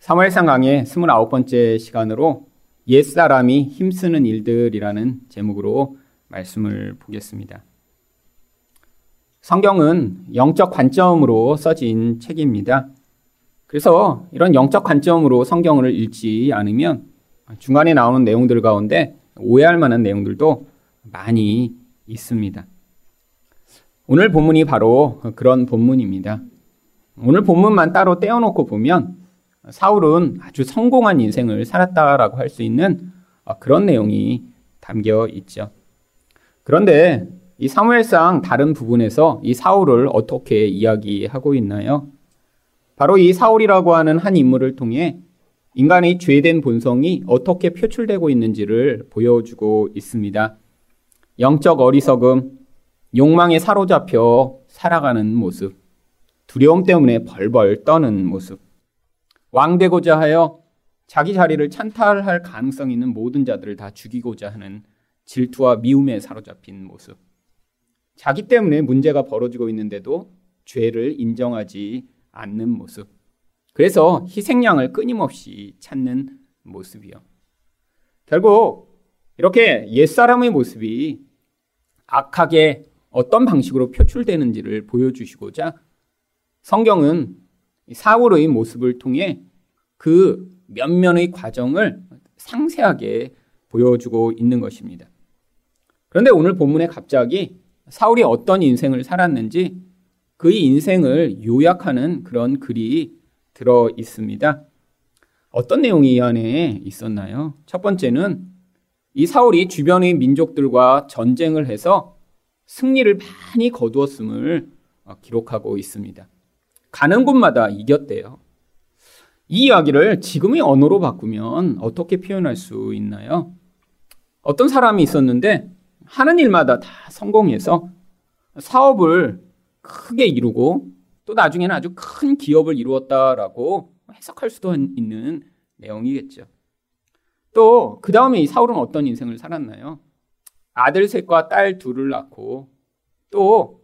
사무엘상 강의 29번째 시간으로 옛사람이 힘쓰는 일들이라는 제목으로 말씀을 보겠습니다. 성경은 영적 관점으로 써진 책입니다. 그래서 이런 영적 관점으로 성경을 읽지 않으면 중간에 나오는 내용들 가운데 오해할 만한 내용들도 많이 있습니다. 오늘 본문이 바로 그런 본문입니다. 오늘 본문만 따로 떼어놓고 보면 사울은 아주 성공한 인생을 살았다라고 할 수 있는 그런 내용이 담겨 있죠. 그런데 이 사무엘상 다른 부분에서 이 사울을 어떻게 이야기하고 있나요? 바로 이 사울이라고 하는 한 인물을 통해 인간의 죄된 본성이 어떻게 표출되고 있는지를 보여주고 있습니다. 영적 어리석음, 욕망에 사로잡혀 살아가는 모습, 두려움 때문에 벌벌 떠는 모습, 왕되고자 하여 자기 자리를 찬탈할 가능성 있는 모든 자들을 다 죽이고자 하는 질투와 미움에 사로잡힌 모습. 자기 때문에 문제가 벌어지고 있는데도 죄를 인정하지 않는 모습. 그래서 희생양을 끊임없이 찾는 모습이요. 결국 이렇게 옛사람의 모습이 악하게 어떤 방식으로 표출되는지를 보여주시고자 성경은 사울의 모습을 통해 그 면면의 과정을 상세하게 보여주고 있는 것입니다. 그런데 오늘 본문에 갑자기 사울이 어떤 인생을 살았는지 그의 인생을 요약하는 그런 글이 들어 있습니다. 어떤 내용이 이 안에 있었나요? 첫 번째는 이 사울이 주변의 민족들과 전쟁을 해서 승리를 많이 거두었음을 기록하고 있습니다. 가는 곳마다 이겼대요. 이 이야기를 지금의 언어로 바꾸면 어떻게 표현할 수 있나요? 어떤 사람이 있었는데 하는 일마다 다 성공해서 사업을 크게 이루고 또 나중에는 아주 큰 기업을 이루었다라고 해석할 수도 있는 내용이겠죠. 또 그 다음에 이 사울은 어떤 인생을 살았나요? 아들 셋과 딸 둘을 낳고 또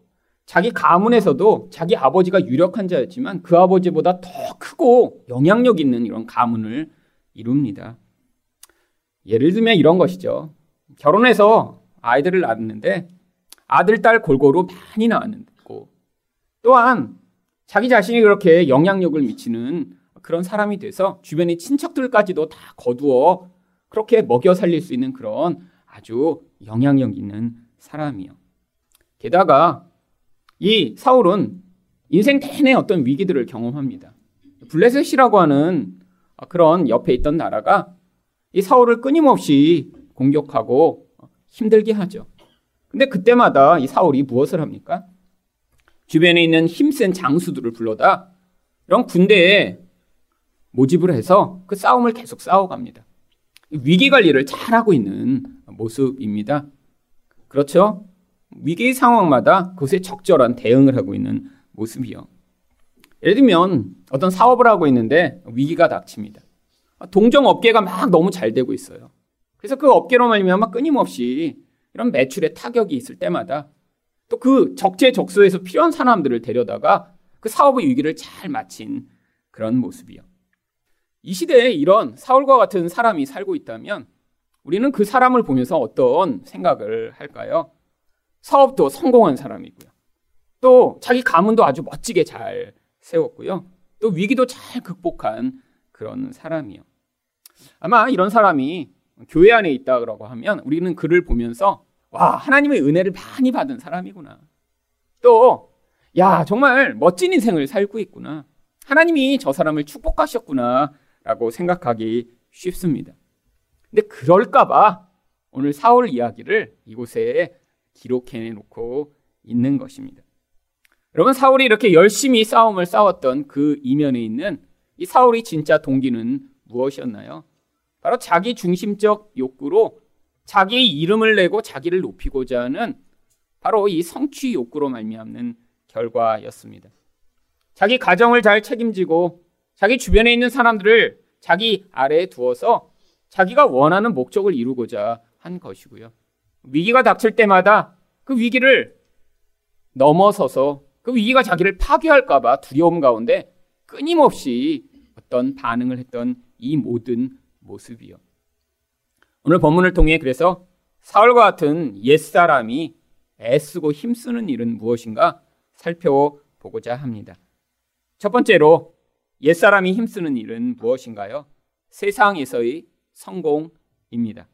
자기 가문에서도 자기 아버지가 유력한 자였지만 그 아버지보다 더 크고 영향력 있는 이런 가문을 이룹니다. 예를 들면 이런 것이죠. 결혼해서 아이들을 낳았는데 아들, 딸 골고루 많이 낳았고 또한 자기 자신이 그렇게 영향력을 미치는 그런 사람이 돼서 주변의 친척들까지도 다 거두어 그렇게 먹여 살릴 수 있는 그런 아주 영향력 있는 사람이요. 게다가 이 사울은 인생 내내 어떤 위기들을 경험합니다. 블레셋이라고 하는 그런 옆에 있던 나라가 이 사울을 끊임없이 공격하고 힘들게 하죠. 근데 그때마다 이 사울이 무엇을 합니까? 주변에 있는 힘센 장수들을 불러다 이런 군대에 모집을 해서 그 싸움을 계속 싸워갑니다. 위기 관리를 잘하고 있는 모습입니다. 그렇죠? 위기 상황마다 그것에 적절한 대응을 하고 있는 모습이요. 예를 들면 어떤 사업을 하고 있는데 위기가 닥칩니다. 동종 업계가 막 너무 잘 되고 있어요. 그래서 그 업계로 말미암아 끊임없이 이런 매출에 타격이 있을 때마다 또 그 적재적소에서 필요한 사람들을 데려다가 그 사업의 위기를 잘 마친 그런 모습이요. 이 시대에 이런 사울과 같은 사람이 살고 있다면 우리는 그 사람을 보면서 어떤 생각을 할까요? 사업도 성공한 사람이고요. 또 자기 가문도 아주 멋지게 잘 세웠고요. 또 위기도 잘 극복한 그런 사람이요. 아마 이런 사람이 교회 안에 있다고 하면 우리는 그를 보면서 와, 하나님의 은혜를 많이 받은 사람이구나. 또, 야, 정말 멋진 인생을 살고 있구나. 하나님이 저 사람을 축복하셨구나. 라고 생각하기 쉽습니다. 근데 그럴까봐 오늘 사울 이야기를 이곳에 기록해 놓고 있는 것입니다. 여러분 사울이 이렇게 열심히 싸움을 싸웠던 그 이면에 있는 이 사울이 진짜 동기는 무엇이었나요? 바로 자기 중심적 욕구로 자기의 이름을 내고 자기를 높이고자 하는 바로 이 성취 욕구로 말미암는 결과였습니다. 자기 가정을 잘 책임지고 자기 주변에 있는 사람들을 자기 아래에 두어서 자기가 원하는 목적을 이루고자 한 것이고요. 위기가 닥칠 때마다 그 위기를 넘어서서 그 위기가 자기를 파괴할까봐 두려움 가운데 끊임없이 어떤 반응을 했던 이 모든 모습이요. 오늘 본문을 통해 그래서 사울과 같은 옛사람이 애쓰고 힘쓰는 일은 무엇인가 살펴보고자 합니다. 첫 번째로 옛사람이 힘쓰는 일은 무엇인가요? 세상에서의 성공입니다.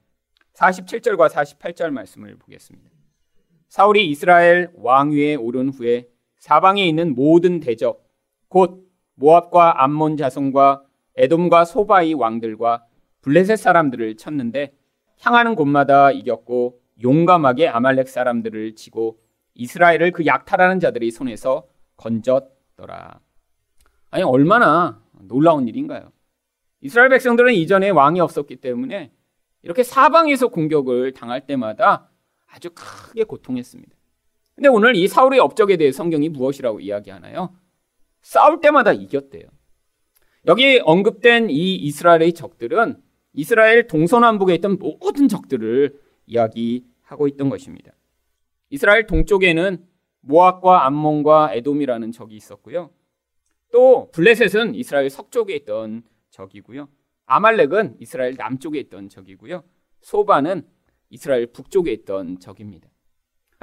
47절과 48절 말씀을 보겠습니다. 사울이 이스라엘 왕위에 오른 후에 사방에 있는 모든 대적, 곧 모압과 암몬 자손과 에돔과 소바이 왕들과 블레셋 사람들을 쳤는데 향하는 곳마다 이겼고 용감하게 아말렉 사람들을 치고 이스라엘을 그 약탈하는 자들의 손에서 건졌더라. 아니 얼마나 놀라운 일인가요? 이스라엘 백성들은 이전에 왕이 없었기 때문에 이렇게 사방에서 공격을 당할 때마다 아주 크게 고통했습니다. 근데 오늘 이 사울의 업적에 대해 성경이 무엇이라고 이야기하나요? 싸울 때마다 이겼대요. 여기 언급된 이 이스라엘의 적들은 이스라엘 동서남북에 있던 모든 적들을 이야기하고 있던 것입니다. 이스라엘 동쪽에는 모압과 암몬과 에돔이라는 적이 있었고요. 또 블레셋은 이스라엘 서쪽에 있던 적이고요. 아말렉은 이스라엘 남쪽에 있던 적이고요. 소바는 이스라엘 북쪽에 있던 적입니다.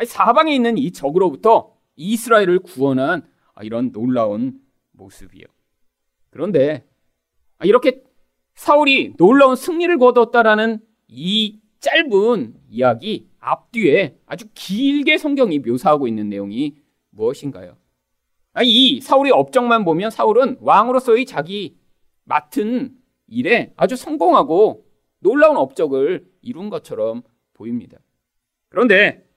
사방에 있는 이 적으로부터 이스라엘을 구원한 이런 놀라운 모습이요. 그런데 이렇게 사울이 놀라운 승리를 거뒀다라는 이 짧은 이야기 앞뒤에 아주 길게 성경이 묘사하고 있는 내용이 무엇인가요? 이 사울의 업적만 보면 사울은 왕으로서의 자기 맡은 일에 아주 성공하고 놀라운 업적을 이룬 것처럼 보입니다. 그런데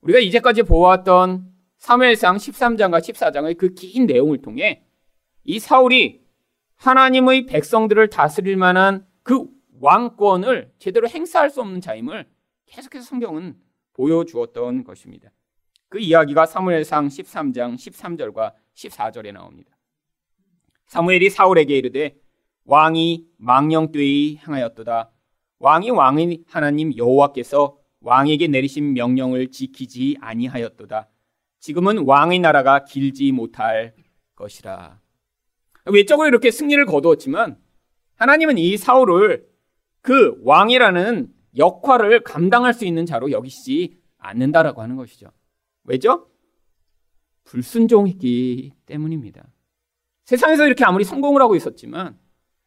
우리가 이제까지 보았던 사무엘상 13장과 14장의 그 긴 내용을 통해 이 사울이 하나님의 백성들을 다스릴 만한 그 왕권을 제대로 행사할 수 없는 자임을 계속해서 성경은 보여주었던 것입니다. 그 이야기가 사무엘상 13장 13절과 14절에 나옵니다. 사무엘이 사울에게 이르되 왕이 망령되이 행하였도다. 왕이 왕의 하나님 여호와께서 왕에게 내리신 명령을 지키지 아니하였도다. 지금은 왕의 나라가 길지 못할 것이라. 외적으로 이렇게 승리를 거두었지만 하나님은 이 사울을 그 왕이라는 역할을 감당할 수 있는 자로 여기시지 않는다라고 하는 것이죠. 왜죠? 불순종했기 때문입니다. 세상에서 이렇게 아무리 성공을 하고 있었지만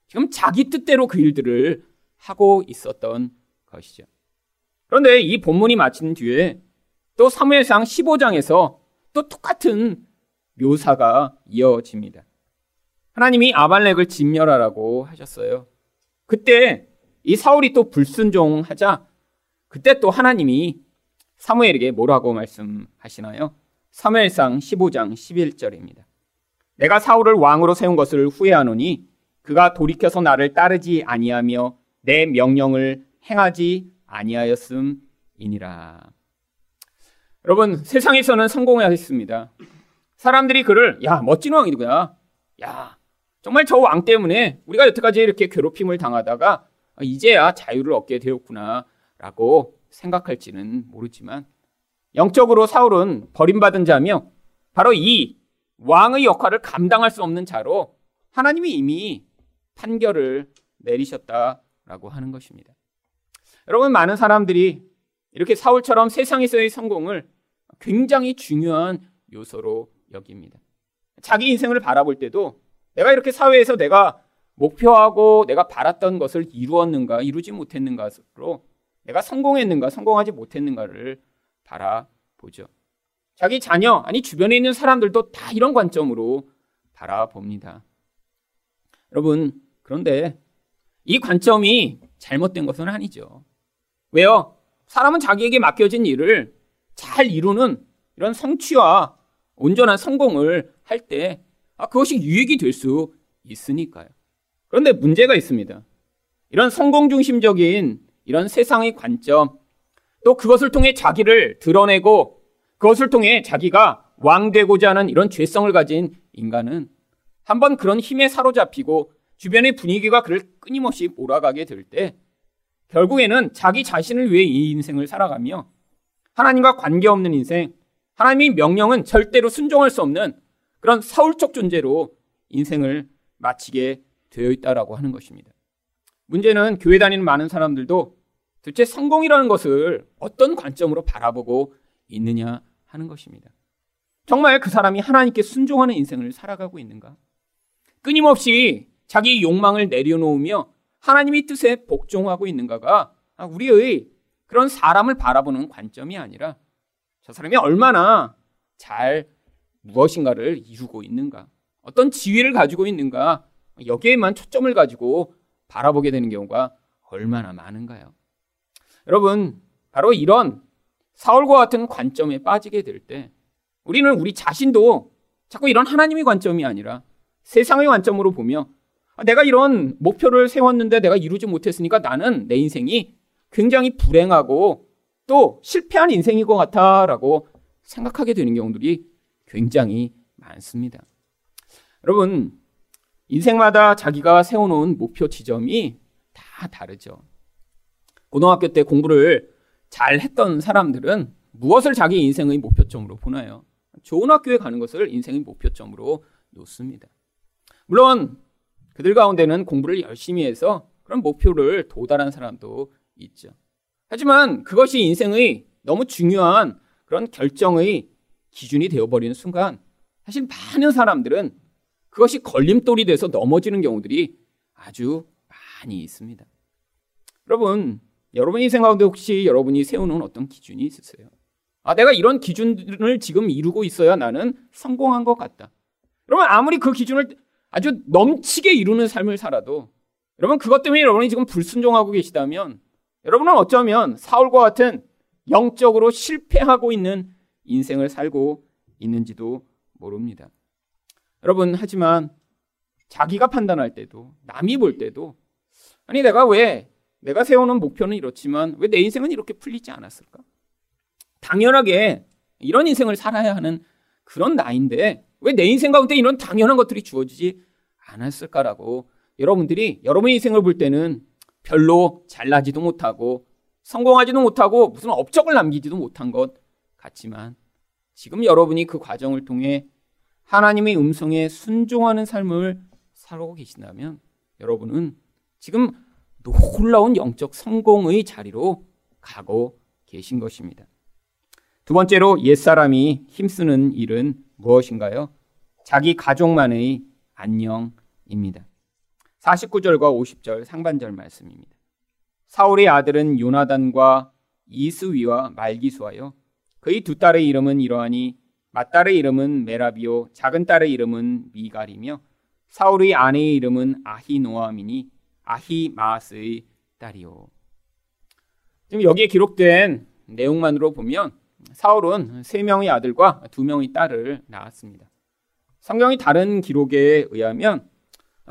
지금 자기 뜻대로 그 일들을 하고 있었던 것이죠. 그런데 이 본문이 마친 뒤에 또 사무엘상 15장에서 또 똑같은 묘사가 이어집니다. 하나님이 아발렉을 진멸하라고 하셨어요. 그때 이 사울이 또 불순종하자 그때 또 하나님이 사무엘에게 뭐라고 말씀하시나요? 사무엘상 15장 11절입니다. 내가 사울을 왕으로 세운 것을 후회하노니 그가 돌이켜서 나를 따르지 아니하며 내 명령을 행하지 아니하였음이니라. 여러분 세상에서는 성공하였습니다. 사람들이 그를 야 멋진 왕이구나. 야 정말 저 왕 때문에 우리가 여태까지 이렇게 괴롭힘을 당하다가 이제야 자유를 얻게 되었구나라고 생각할지는 모르지만 영적으로 사울은 버림받은 자며 바로 이 왕의 역할을 감당할 수 없는 자로 하나님이 이미 판결을 내리셨다라고 하는 것입니다. 여러분 많은 사람들이 이렇게 사울처럼 세상에서의 성공을 굉장히 중요한 요소로 여깁니다. 자기 인생을 바라볼 때도 내가 이렇게 사회에서 내가 목표하고 내가 바랐던 것을 이루었는가, 이루지 못했는가로 내가 성공했는가, 성공하지 못했는가를 바라보죠. 자기 자녀, 아니 주변에 있는 사람들도 다 이런 관점으로 바라봅니다. 여러분, 그런데 이 관점이 잘못된 것은 아니죠. 왜요? 사람은 자기에게 맡겨진 일을 잘 이루는 이런 성취와 온전한 성공을 할때 아, 그것이 유익이 될 수 있으니까요. 그런데 문제가 있습니다. 이런 성공 중심적인 이런 세상의 관점, 또 그것을 통해 자기를 드러내고 그것을 통해 자기가 왕되고자 하는 이런 죄성을 가진 인간은 한번 그런 힘에 사로잡히고 주변의 분위기가 그를 끊임없이 몰아가게 될 때 결국에는 자기 자신을 위해 이 인생을 살아가며 하나님과 관계없는 인생, 하나님의 명령은 절대로 순종할 수 없는 그런 사울적 존재로 인생을 마치게 되어 있다라고 하는 것입니다. 문제는 교회 다니는 많은 사람들도 도대체 성공이라는 것을 어떤 관점으로 바라보고 있느냐 하는 것입니다. 정말 그 사람이 하나님께 순종하는 인생을 살아가고 있는가? 끊임없이 자기 욕망을 내려놓으며 하나님의 뜻에 복종하고 있는가가 우리의 그런 사람을 바라보는 관점이 아니라 저 사람이 얼마나 잘 무엇인가를 이루고 있는가, 어떤 지위를 가지고 있는가, 여기에만 초점을 가지고 바라보게 되는 경우가 얼마나 많은가요? 여러분, 바로 이런 사울과 같은 관점에 빠지게 될 때, 우리는 우리 자신도 자꾸 이런 하나님의 관점이 아니라 세상의 관점으로 보며 아, 내가 이런 목표를 세웠는데 내가 이루지 못했으니까 나는 내 인생이 굉장히 불행하고 또 실패한 인생인 것 같아라고 생각하게 되는 경우들이 굉장히 많습니다. 여러분, 인생마다 자기가 세워놓은 목표 지점이 다 다르죠. 고등학교 때 공부를 잘 했던 사람들은 무엇을 자기 인생의 목표점으로 보나요? 좋은 학교에 가는 것을 인생의 목표점으로 놓습니다. 물론 그들 가운데는 공부를 열심히 해서 그런 목표를 도달한 사람도 있죠. 하지만 그것이 인생의 너무 중요한 그런 결정의 기준이 되어버리는 순간 사실 많은 사람들은 그것이 걸림돌이 돼서 넘어지는 경우들이 아주 많이 있습니다. 여러분, 여러분 인생 가운데 혹시 여러분이 세우는 어떤 기준이 있으세요? 아, 내가 이런 기준을 지금 이루고 있어야 나는 성공한 것 같다. 여러분, 아무리 그 기준을 아주 넘치게 이루는 삶을 살아도 여러분, 그것 때문에 여러분이 지금 불순종하고 계시다면 여러분은 어쩌면 사울과 같은 영적으로 실패하고 있는 인생을 살고 있는지도 모릅니다. 여러분, 하지만 자기가 판단할 때도, 남이 볼 때도, 아니, 내가 왜, 내가 세우는 목표는 이렇지만 왜 내 인생은 이렇게 풀리지 않았을까? 당연하게 이런 인생을 살아야 하는 그런 나인데 왜 내 인생 가운데 이런 당연한 것들이 주어지지 않았을까라고 여러분들이 여러분의 인생을 볼 때는 별로 잘나지도 못하고 성공하지도 못하고 무슨 업적을 남기지도 못한 것 같지만 지금 여러분이 그 과정을 통해 하나님의 음성에 순종하는 삶을 살고 계신다면 여러분은 지금 놀라운 영적 성공의 자리로 가고 계신 것입니다. 두 번째로 옛사람이 힘쓰는 일은 무엇인가요? 자기 가족만의 안녕입니다. 49절과 50절 상반절 말씀입니다. 사울의 아들은 요나단과 이스위와 말기수하여 그의 두 딸의 이름은 이러하니 맏딸의 이름은 메라비오 작은 딸의 이름은 미갈이며 사울의 아내의 이름은 아히노아미니 아히마스의 딸이요. 지금 여기에 기록된 내용만으로 보면 사울은 세 명의 아들과 두 명의 딸을 낳았습니다. 성경이 다른 기록에 의하면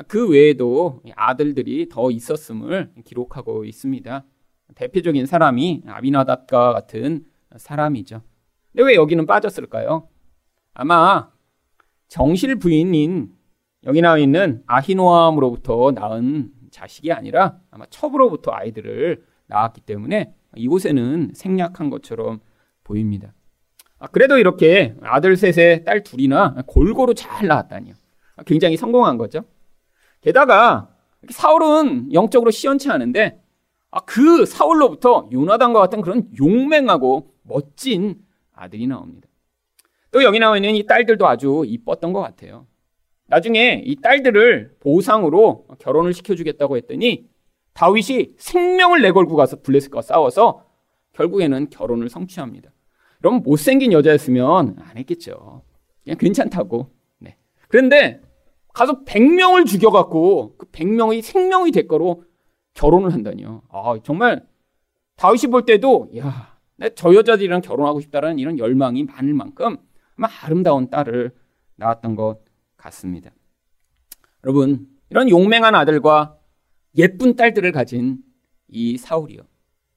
그 외에도 아들들이 더 있었음을 기록하고 있습니다. 대표적인 사람이 아비나답과 같은 사람이죠. 근데 왜 여기는 빠졌을까요? 아마 정실 부인인 여기 나와 있는 아히노암으로부터 낳은 자식이 아니라 아마 첩으로부터 아이들을 낳았기 때문에 이곳에는 생략한 것처럼 보입니다. 아, 그래도 이렇게 아들 셋에 딸 둘이나 골고루 잘 낳았다니요. 굉장히 성공한 거죠. 게다가 사울은 영적으로 시원치 않은데 아, 그 사울로부터 요나단과 같은 그런 용맹하고 멋진 아들이 나옵니다. 또 여기 나와 있는 이 딸들도 아주 이뻤던 것 같아요. 나중에 이 딸들을 보상으로 결혼을 시켜주겠다고 했더니 다윗이 생명을 내걸고 가서 블레셋과 싸워서 결국에는 결혼을 성취합니다. 그럼 못생긴 여자였으면 안 했겠죠. 그냥 괜찮다고. 네. 그런데 가서 100명을 죽여갖고 그 100명의 생명의 대가로 결혼을 한다니요. 아, 정말 다윗이 볼 때도, 야, 저 여자들이랑 결혼하고 싶다라는 이런 열망이 많을 만큼 아마 아름다운 딸을 낳았던 것 같습니다. 여러분, 이런 용맹한 아들과 예쁜 딸들을 가진 이 사울이요.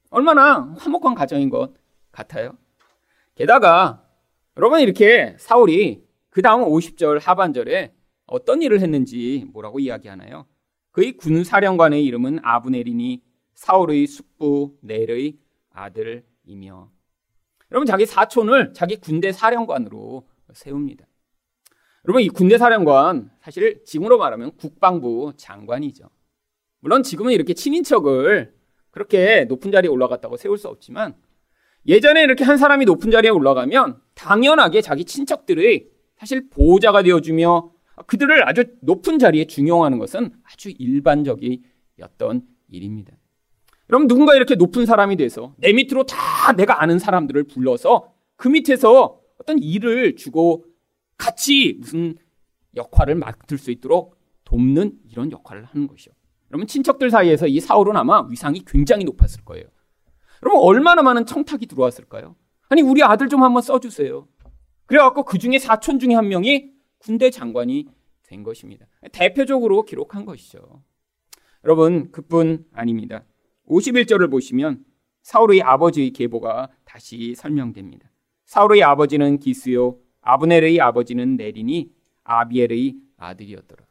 얼마나 화목한 가정인 것 같아요. 게다가 여러분 이렇게 사울이 그 다음 50절 하반절에 어떤 일을 했는지 뭐라고 이야기하나요? 그의 군사령관의 이름은 아브넬이니 사울의 숙부 넬의 아들이며 여러분 자기 사촌을 자기 군대 사령관으로 세웁니다. 여러분 이 군대 사령관 사실 지금으로 말하면 국방부 장관이죠. 물론 지금은 이렇게 친인척을 그렇게 높은 자리에 올라갔다고 세울 수 없지만 예전에 이렇게 한 사람이 높은 자리에 올라가면 당연하게 자기 친척들의 사실 보호자가 되어주며 그들을 아주 높은 자리에 중용하는 것은 아주 일반적이었던 일입니다. 그럼 누군가 이렇게 높은 사람이 돼서 내 밑으로 다 내가 아는 사람들을 불러서 그 밑에서 어떤 일을 주고 같이 무슨 역할을 맡을 수 있도록 돕는 이런 역할을 하는 것이요. 그러면 친척들 사이에서 이 사울은 아마 위상이 굉장히 높았을 거예요. 그러면 얼마나 많은 청탁이 들어왔을까요? 아니 우리 아들 좀 한번 써주세요. 그래갖고 그 중에 사촌 중에 한 명이 군대 장관이 된 것입니다. 대표적으로 기록한 것이죠. 여러분 그뿐 아닙니다. 51절을 보시면 사울의 아버지의 계보가 다시 설명됩니다. 사울의 아버지는 기스요 아브넬의 아버지는 내린이 아비엘의 아들이었더라.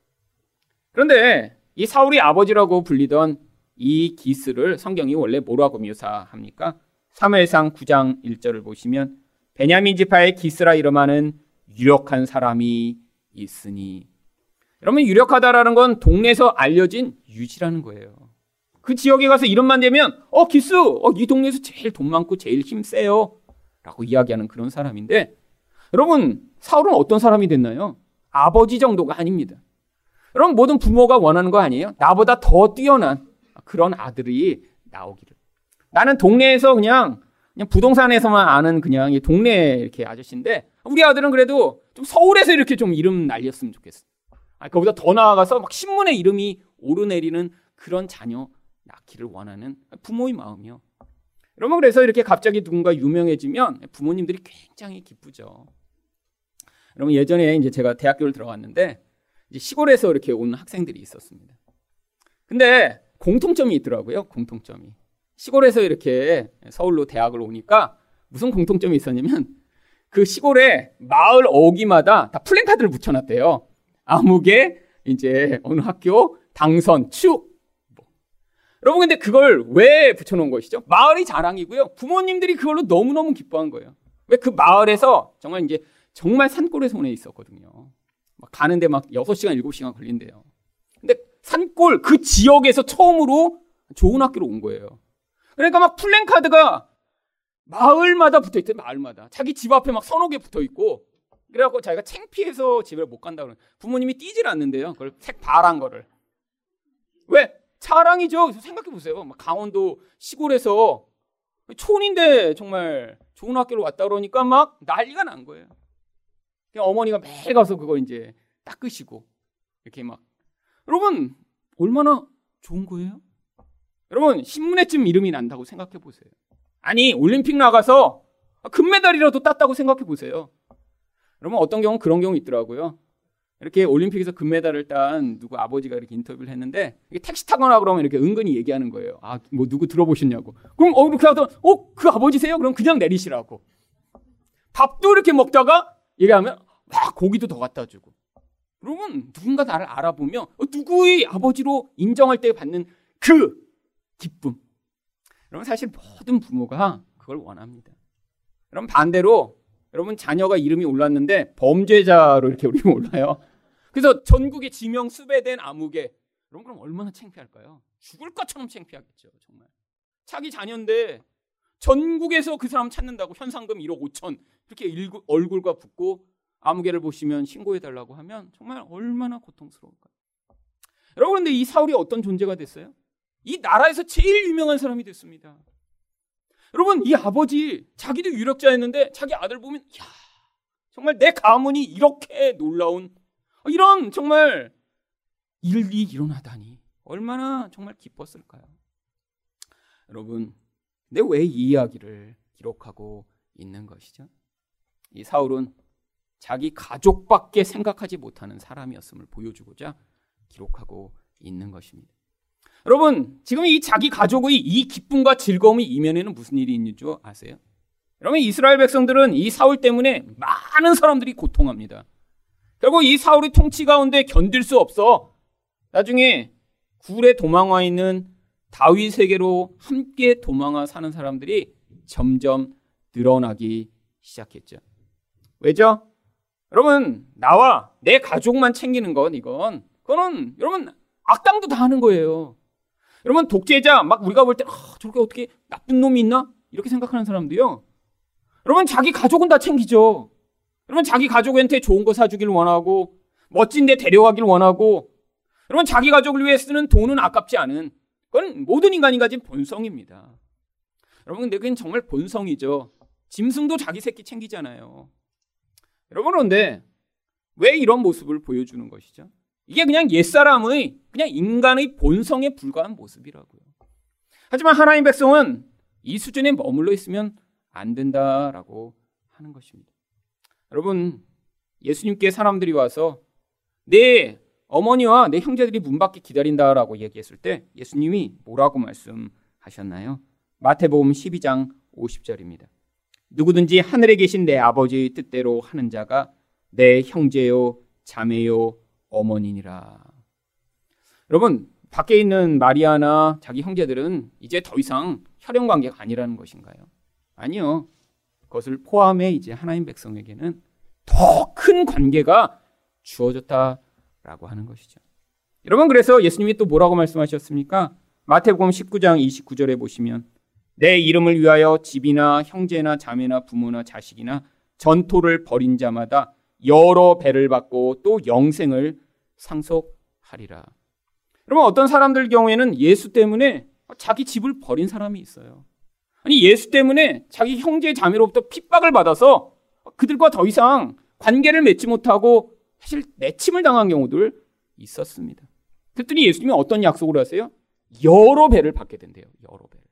그런데 이 사울이 아버지라고 불리던 이 기스를 성경이 원래 뭐라고 묘사합니까? 3회상 9장 1절을 보시면 베냐민 지파의 기스라 이름하는 유력한 사람이 있으니 여러분 유력하다라는 건 동네에서 알려진 유지라는 거예요. 그 지역에 가서 이름만 대면 어 기스 어, 이 동네에서 제일 돈 많고 제일 힘 세요 라고 이야기하는 그런 사람인데 여러분 사울은 어떤 사람이 됐나요? 아버지 정도가 아닙니다. 여러분 모든 부모가 원하는 거 아니에요? 나보다 더 뛰어난 그런 아들이 나오기를. 나는 동네에서 그냥 그냥 부동산에서만 아는 그냥 동네 이렇게 아저씨인데 우리 아들은 그래도 좀 서울에서 이렇게 좀 이름 날렸으면 좋겠어. 아, 그보다 더 나아가서 막 신문에 이름이 오르내리는 그런 자녀 낳기를 원하는 부모의 마음이요. 여러분 그래서 이렇게 갑자기 누군가 유명해지면 부모님들이 굉장히 기쁘죠. 여러분 예전에 이제 제가 대학교를 들어갔는데 시골에서 이렇게 온 학생들이 있었습니다. 근데 공통점이 있더라고요. 공통점이. 시골에서 이렇게 서울로 대학을 오니까 무슨 공통점이 있었냐면 그 시골에 마을 어기마다 다 플랜카드를 붙여놨대요. 아무개 이제 어느 학교 당선 축. 뭐. 여러분 근데 그걸 왜 붙여놓은 것이죠? 마을이 자랑이고요. 부모님들이 그걸로 너무너무 기뻐한 거예요. 왜 그 마을에서 정말 이제 정말 산골에 손에 있었거든요. 막 가는데 막 6시간, 7시간 걸린대요. 산골 그 지역에서 처음으로 좋은 학교로 온 거예요. 그러니까 막 플랜카드가 마을마다 붙어 있대, 마을마다. 자기 집 앞에 막 서너 개 붙어 있고. 그래갖고 자기가 창피해서 집에 못 간다 그러는 부모님이 뛰질 않는데요. 그걸 색 바란 거를. 왜? 자랑이죠. 생각해 보세요. 막 강원도 시골에서 촌인데 정말 좋은 학교로 왔다 그러니까 막 난리가 난 거예요. 어머니가 매일 가서 그거 이제 닦으시고 이렇게 막 여러분 얼마나 좋은 거예요? 여러분 신문에쯤 이름이 난다고 생각해 보세요. 아니 올림픽 나가서 금메달이라도 땄다고 생각해 보세요. 여러분 어떤 경우 그런 경우 있더라고요. 이렇게 올림픽에서 금메달을 딴 누구 아버지가 이렇게 인터뷰를 했는데 택시 타거나 그러면 이렇게 은근히 얘기하는 거예요. 아, 뭐 누구 들어보셨냐고. 그럼 어 이렇게 하다 어, 그 아버지세요? 그럼 그냥 내리시라고. 밥도 이렇게 먹다가 얘기하면 막 고기도 더 갖다 주고. 그러면 누군가 나를 알아보며 어, 누구의 아버지로 인정할 때 받는 그 기쁨. 여러분 사실 모든 부모가 그걸 원합니다. 그럼 반대로 여러분 자녀가 이름이 올랐는데 범죄자로 이렇게 우리 올라요. 그래서 전국에 지명 수배된 아무개. 여러분 그럼 얼마나 창피할까요? 죽을 것처럼 창피하겠죠, 정말. 자기 자녀인데 전국에서 그 사람 찾는다고 현상금 1억 5천 이렇게 얼굴과 붙고 아무개를 보시면 신고해 달라고 하면 정말 얼마나 고통스러울까요? 여러분 근데 이 사울이 어떤 존재가 됐어요? 이 나라에서 제일 유명한 사람이 됐습니다. 여러분 이 아버지 자기도 유력자였는데 자기 아들 보면 야 정말 내 가문이 이렇게 놀라운 이런 정말 일이 일어나다니 얼마나 정말 기뻤을까요? 여러분 근데 왜 이 이야기를 기록하고 있는 것이죠? 이 사울은 자기 가족밖에 생각하지 못하는 사람이었음을 보여주고자 기록하고 있는 것입니다. 여러분, 지금 이 자기 가족의 이 기쁨과 즐거움이 이면에는 무슨 일이 있는 줄 아세요? 여러분, 이스라엘 백성들은 이 사울 때문에 많은 사람들이 고통합니다. 결국 이 사울의 통치 가운데 견딜 수 없어 나중에 굴에 도망와 있는 다윗에게로 함께 도망와 사는 사람들이 점점 늘어나기 시작했죠. 왜죠? 여러분, 나와 내 가족만 챙기는 건 이건, 그거는 여러분 악당도 다 하는 거예요. 여러분, 독재자, 막 우리가 볼 때, 아, 저렇게 어떻게 나쁜 놈이 있나? 이렇게 생각하는 사람도요. 여러분, 자기 가족은 다 챙기죠. 여러분, 자기 가족한테 좋은 거 사주길 원하고, 멋진 데 데려가길 원하고, 여러분, 자기 가족을 위해 쓰는 돈은 아깝지 않은, 그건 모든 인간이 가진 본성입니다. 여러분, 근데 그건 정말 본성이죠. 짐승도 자기 새끼 챙기잖아요. 여러분, 그런데 왜 이런 모습을 보여주는 것이죠? 이게 그냥 옛사람의, 그냥 인간의 본성에 불과한 모습이라고요. 하지만 하나님 백성은 이 수준에 머물러 있으면 안 된다라고 하는 것입니다. 여러분, 예수님께 사람들이 와서 내 어머니와 내 형제들이 문 밖에 기다린다라고 얘기했을 때 예수님이 뭐라고 말씀하셨나요? 마태복음 12장 50절입니다. 누구든지 하늘에 계신 내 아버지의 뜻대로 하는 자가 내 형제요, 자매요, 어머니니라. 여러분, 밖에 있는 마리아나 자기 형제들은 이제 더 이상 혈연 관계가 아니라는 것인가요? 아니요. 그것을 포함해 이제 하나님 백성에게는 더 큰 관계가 주어졌다라고 하는 것이죠. 여러분 그래서 예수님이 또 뭐라고 말씀하셨습니까? 마태복음 19장 29절에 보시면 내 이름을 위하여 집이나 형제나 자매나 부모나 자식이나 전토를 벌인 자마다 여러 배를 받고 또 영생을 상속하리라. 여러분 어떤 사람들 경우에는 예수 때문에 자기 집을 버린 사람이 있어요. 아니 예수 때문에 자기 형제 자매로부터 핍박을 받아서 그들과 더 이상 관계를 맺지 못하고 사실 내침을 당한 경우들 있었습니다. 그랬더니 예수님이 어떤 약속을 하세요? 여러 배를 받게 된대요. 여러 배. 여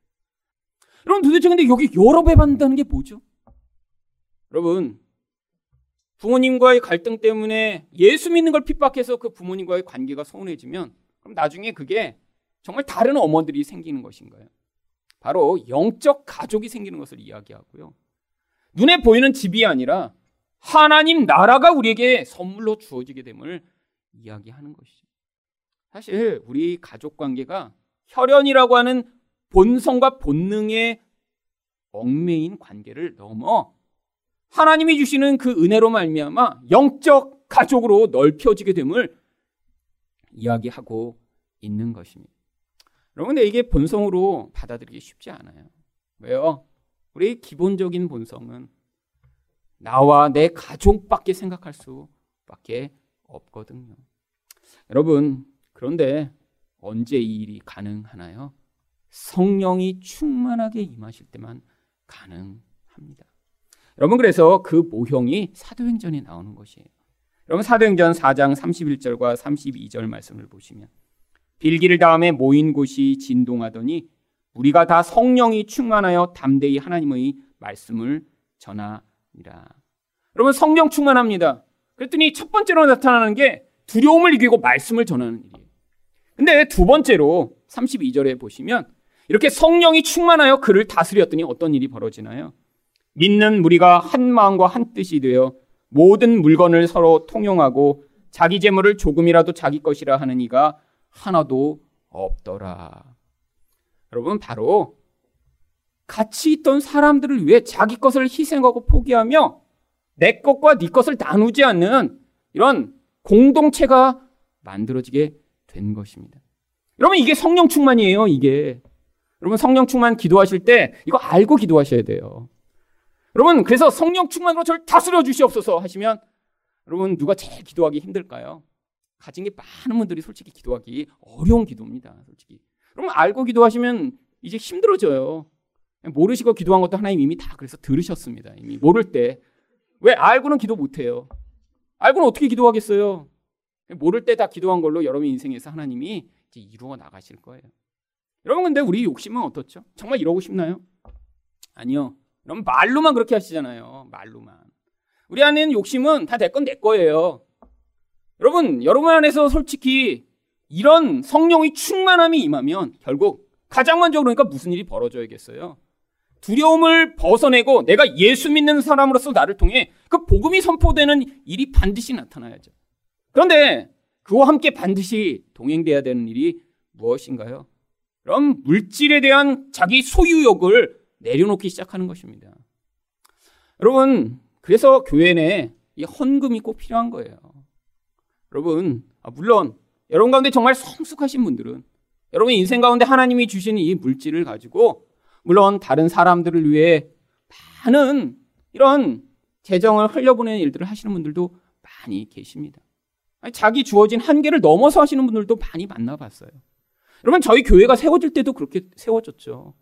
러분 도대체 근데 여기 여러 배 받는다는 게 뭐죠? 여러분 부모님과의 갈등 때문에 예수 믿는 걸 핍박해서 그 부모님과의 관계가 소원해지면 그럼 나중에 그게 정말 다른 어머들이 생기는 것인가요? 바로 영적 가족이 생기는 것을 이야기하고요. 눈에 보이는 집이 아니라 하나님 나라가 우리에게 선물로 주어지게 됨을 이야기하는 것이죠. 사실 우리 가족 관계가 혈연이라고 하는 본성과 본능의 얽매인 관계를 넘어 하나님이 주시는 그 은혜로 말미암아 영적 가족으로 넓혀지게 됨을 이야기하고 있는 것입니다. 여러분, 이게 본성으로 받아들이기 쉽지 않아요. 왜요? 우리 기본적인 본성은 나와 내 가족밖에 생각할 수밖에 없거든요. 여러분, 그런데 언제 이 일이 가능하나요? 성령이 충만하게 임하실 때만 가능합니다. 여러분 그래서 그 모형이 사도행전에 나오는 것이에요. 여러분 사도행전 4장 31절과 32절 말씀을 보시면 빌기를 다음에 모인 곳이 진동하더니 우리가 다 성령이 충만하여 담대히 하나님의 말씀을 전하니라. 여러분 성령 충만합니다. 그랬더니 첫 번째로 나타나는 게 두려움을 이기고 말씀을 전하는 일이에요. 근데 두 번째로 32절에 보시면 이렇게 성령이 충만하여 그를 다스렸더니 어떤 일이 벌어지나요? 믿는 무리가 한 마음과 한 뜻이 되어 모든 물건을 서로 통용하고 자기 재물을 조금이라도 자기 것이라 하는 이가 하나도 없더라. 여러분 바로 같이 있던 사람들을 위해 자기 것을 희생하고 포기하며 내 것과 네 것을 나누지 않는 이런 공동체가 만들어지게 된 것입니다. 여러분 이게 성령 충만이에요. 이게 여러분 성령 충만 기도하실 때 이거 알고 기도하셔야 돼요. 여러분, 그래서 성령 충만으로 저를 다스려 주시옵소서 하시면 여러분, 누가 제일 기도하기 힘들까요? 가진 게 많은 분들이 솔직히 기도하기 어려운 기도입니다. 솔직히. 여러분, 알고 기도하시면 이제 힘들어져요. 모르시고 기도한 것도 하나님 이미 다 그래서 들으셨습니다. 이미 모를 때. 왜 알고는 기도 못해요? 알고는 어떻게 기도하겠어요? 모를 때 다 기도한 걸로 여러분 인생에서 하나님이 이제 이루어 나가실 거예요. 여러분 근데 우리 욕심은 어떻죠? 정말 이러고 싶나요? 아니요. 그럼 말로만 그렇게 하시잖아요. 말로만. 우리 안에는 욕심은 다 내 건 내 거예요. 여러분, 여러분 안에서 솔직히 이런 성령의 충만함이 임하면 결국 가장 먼저 그러니까 무슨 일이 벌어져야겠어요? 두려움을 벗어내고 내가 예수 믿는 사람으로서 나를 통해 그 복음이 선포되는 일이 반드시 나타나야죠. 그런데 그와 함께 반드시 동행돼야 되는 일이 무엇인가요? 그럼 물질에 대한 자기 소유욕을 내려놓기 시작하는 것입니다. 여러분, 그래서 교회 내이 헌금이 꼭 필요한 거예요. 여러분, 아, 물론 여러분 가운데 정말 성숙하신 분들은 여러분 인생 가운데 하나님이 주신 이 물질을 가지고 물론 다른 사람들을 위해 많은 이런 재정을 흘려보내는 일들을 하시는 분들도 많이 계십니다. 자기 주어진 한계를 넘어서 하시는 분들도 많이 만나봤어요. 여러분 저희 교회가 세워질 때도 그렇게 세워졌죠.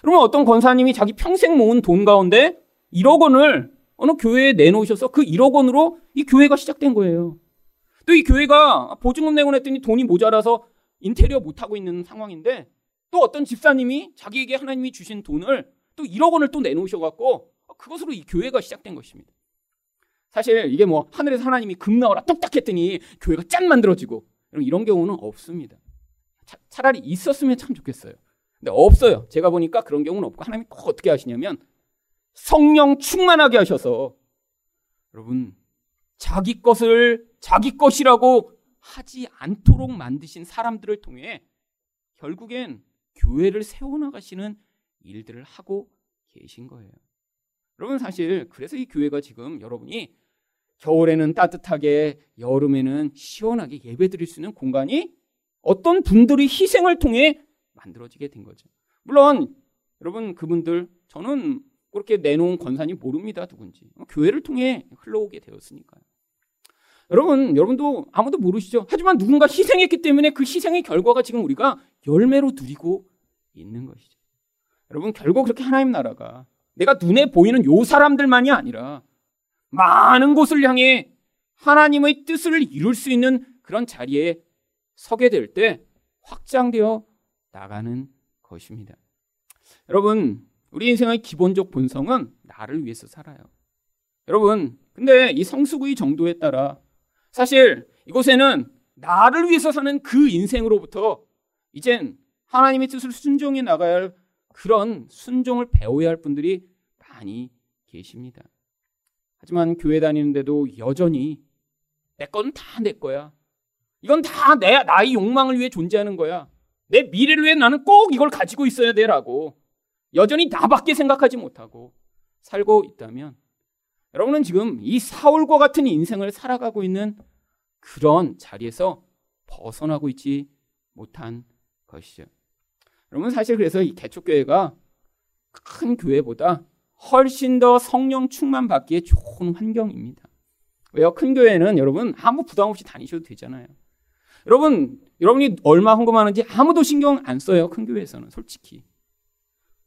그러면 어떤 권사님이 자기 평생 모은 돈 가운데 1억 원을 어느 교회에 내놓으셔서 그 1억 원으로 이 교회가 시작된 거예요. 또 이 교회가 보증금 내고 했더니 돈이 모자라서 인테리어 못하고 있는 상황인데 또 어떤 집사님이 자기에게 하나님이 주신 돈을 또 1억 원을 또 내놓으셔갖고 그것으로 이 교회가 시작된 것입니다. 사실 이게 뭐 하늘에서 하나님이 금 나오라 뚝딱 했더니 교회가 짠 만들어지고 이런 경우는 없습니다. 차, 차라리 있었으면 참 좋겠어요. 근데 없어요. 제가 보니까 그런 경우는 없고 하나님이 꼭 어떻게 하시냐면 성령 충만하게 하셔서 여러분 자기 것을 자기 것이라고 하지 않도록 만드신 사람들을 통해 결국엔 교회를 세워나가시는 일들을 하고 계신 거예요. 여러분 사실 그래서 이 교회가 지금 여러분이 겨울에는 따뜻하게 여름에는 시원하게 예배드릴 수 있는 공간이 어떤 분들의 희생을 통해 만들어지게 된 거죠. 물론 여러분 그분들 저는 그렇게 내놓은 권산이 모릅니다 누군지 교회를 통해 흘러오게 되었으니까요. 여러분 여러분도 아무도 모르시죠. 하지만 누군가 희생했기 때문에 그 희생의 결과가 지금 우리가 열매로 누리고 있는 것이죠. 여러분 결국 그렇게 하나님 나라가 내가 눈에 보이는 요 사람들만이 아니라 많은 곳을 향해 하나님의 뜻을 이룰 수 있는 그런 자리에 서게 될 때 확장되어 나가는 것입니다. 여러분, 우리 인생의 기본적 본성은 나를 위해서 살아요. 여러분, 근데 이 성수구의 정도에 따라 사실 이곳에는 나를 위해서 사는 그 인생으로부터 이젠 하나님의 뜻을 순종해 나가야 할 그런 순종을 배워야 할 분들이 많이 계십니다. 하지만 교회 다니는데도 여전히 내 건 다 내 거야. 이건 다 내, 나의 욕망을 위해 존재하는 거야. 내 미래를 위해 나는 꼭 이걸 가지고 있어야 돼라고 여전히 나밖에 생각하지 못하고 살고 있다면 여러분은 지금 이 사울과 같은 인생을 살아가고 있는 그런 자리에서 벗어나고 있지 못한 것이죠. 여러분 사실 그래서 이 개척교회가 큰 교회보다 훨씬 더 성령 충만 받기에 좋은 환경입니다. 왜요? 큰 교회는 여러분 아무 부담 없이 다니셔도 되잖아요. 여러분, 여러분이 얼마 헌금하는지 아무도 신경 안 써요. 큰 교회에서는 솔직히.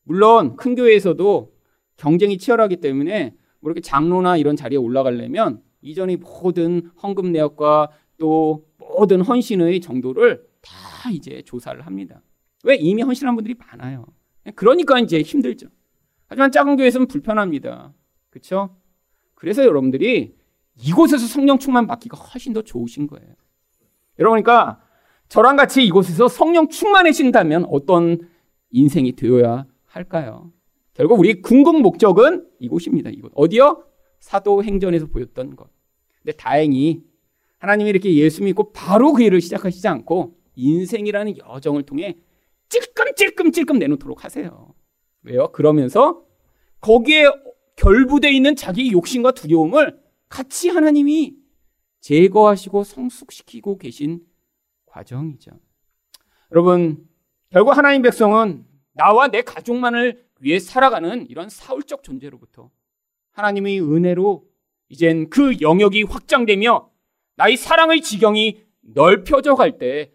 물론 큰 교회에서도 경쟁이 치열하기 때문에 뭐 이렇게 장로나 이런 자리에 올라가려면 이전의 모든 헌금 내역과 또 모든 헌신의 정도를 다 이제 조사를 합니다. 왜 이미 헌신한 분들이 많아요. 그러니까 이제 힘들죠. 하지만 작은 교회에서는 불편합니다. 그렇죠? 그래서 여러분들이 이곳에서 성령 충만 받기가 훨씬 더 좋으신 거예요. 여러분니까 저랑 같이 이곳에서 성령 충만해진다면 어떤 인생이 되어야 할까요? 결국 우리 궁극 목적은 이곳입니다. 이곳. 어디요? 사도행전에서 보였던 것. 근데 다행히 하나님이 이렇게 예수 믿고 바로 그 일을 시작하시지 않고 인생이라는 여정을 통해 찔끔찔끔찔끔 내놓도록 하세요. 왜요? 그러면서 거기에 결부되어 있는 자기 욕심과 두려움을 같이 하나님이 제거하시고 성숙시키고 계신 과정이죠. 여러분, 결국 하나님 백성은 나와 내 가족만을 위해 살아가는 이런 사울적 존재로부터 하나님의 은혜로 이젠 그 영역이 확장되며 나의 사랑의 지경이 넓혀져 갈 때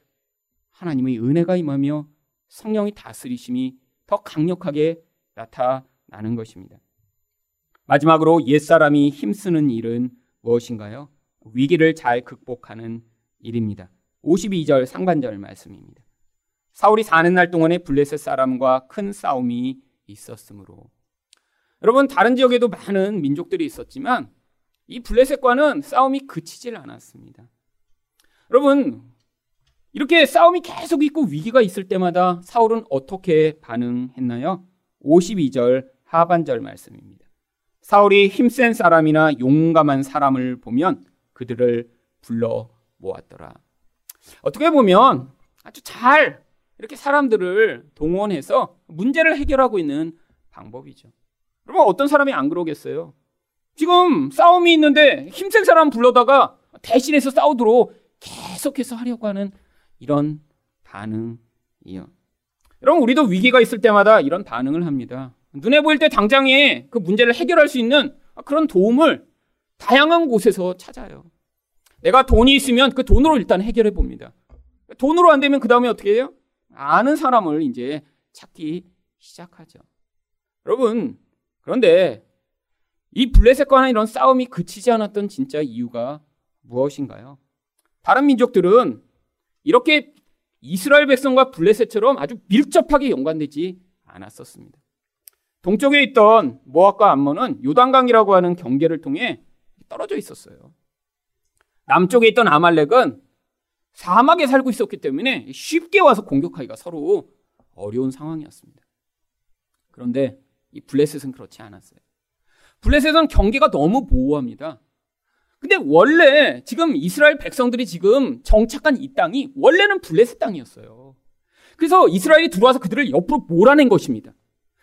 하나님의 은혜가 임하며 성령이 다스리심이 더 강력하게 나타나는 것입니다. 마지막으로 옛사람이 힘쓰는 일은 무엇인가요? 위기를 잘 극복하는 일입니다. 52절 상반절 말씀입니다. 사울이 사는 날 동안에 블레셋 사람과 큰 싸움이 있었으므로 여러분 다른 지역에도 많은 민족들이 있었지만 이 블레셋과는 싸움이 그치질 않았습니다. 여러분 이렇게 싸움이 계속 있고 위기가 있을 때마다 사울은 어떻게 반응했나요? 52절 하반절 말씀입니다. 사울이 힘센 사람이나 용감한 사람을 보면 그들을 불러 모았더라. 어떻게 보면 아주 잘 이렇게 사람들을 동원해서 문제를 해결하고 있는 방법이죠. 여러분 어떤 사람이 안 그러겠어요? 지금 싸움이 있는데 힘센 사람 불러다가 대신해서 싸우도록 계속해서 하려고 하는 이런 반응이요. 여러분, 우리도 위기가 있을 때마다 이런 반응을 합니다. 눈에 보일 때 당장에 그 문제를 해결할 수 있는 그런 도움을 다양한 곳에서 찾아요. 내가 돈이 있으면 그 돈으로 일단 해결해 봅니다. 돈으로 안 되면 그 다음에 어떻게 해요? 아는 사람을 이제 찾기 시작하죠. 여러분, 그런데 이 블레셋과는 이런 싸움이 그치지 않았던 진짜 이유가 무엇인가요? 다른 민족들은 이렇게 이스라엘 백성과 블레셋처럼 아주 밀접하게 연관되지 않았었습니다. 동쪽에 있던 모압과 암몬은 요단강이라고 하는 경계를 통해 떨어져 있었어요. 남쪽에 있던 아말렉은 사막에 살고 있었기 때문에 쉽게 와서 공격하기가 서로 어려운 상황이었습니다. 그런데 이 블레셋은 그렇지 않았어요. 블레셋은 경계가 너무 모호합니다. 근데 원래 지금 이스라엘 백성들이 지금 정착한 이 땅이 원래는 블레셋 땅이었어요. 그래서 이스라엘이 들어와서 그들을 옆으로 몰아낸 것입니다.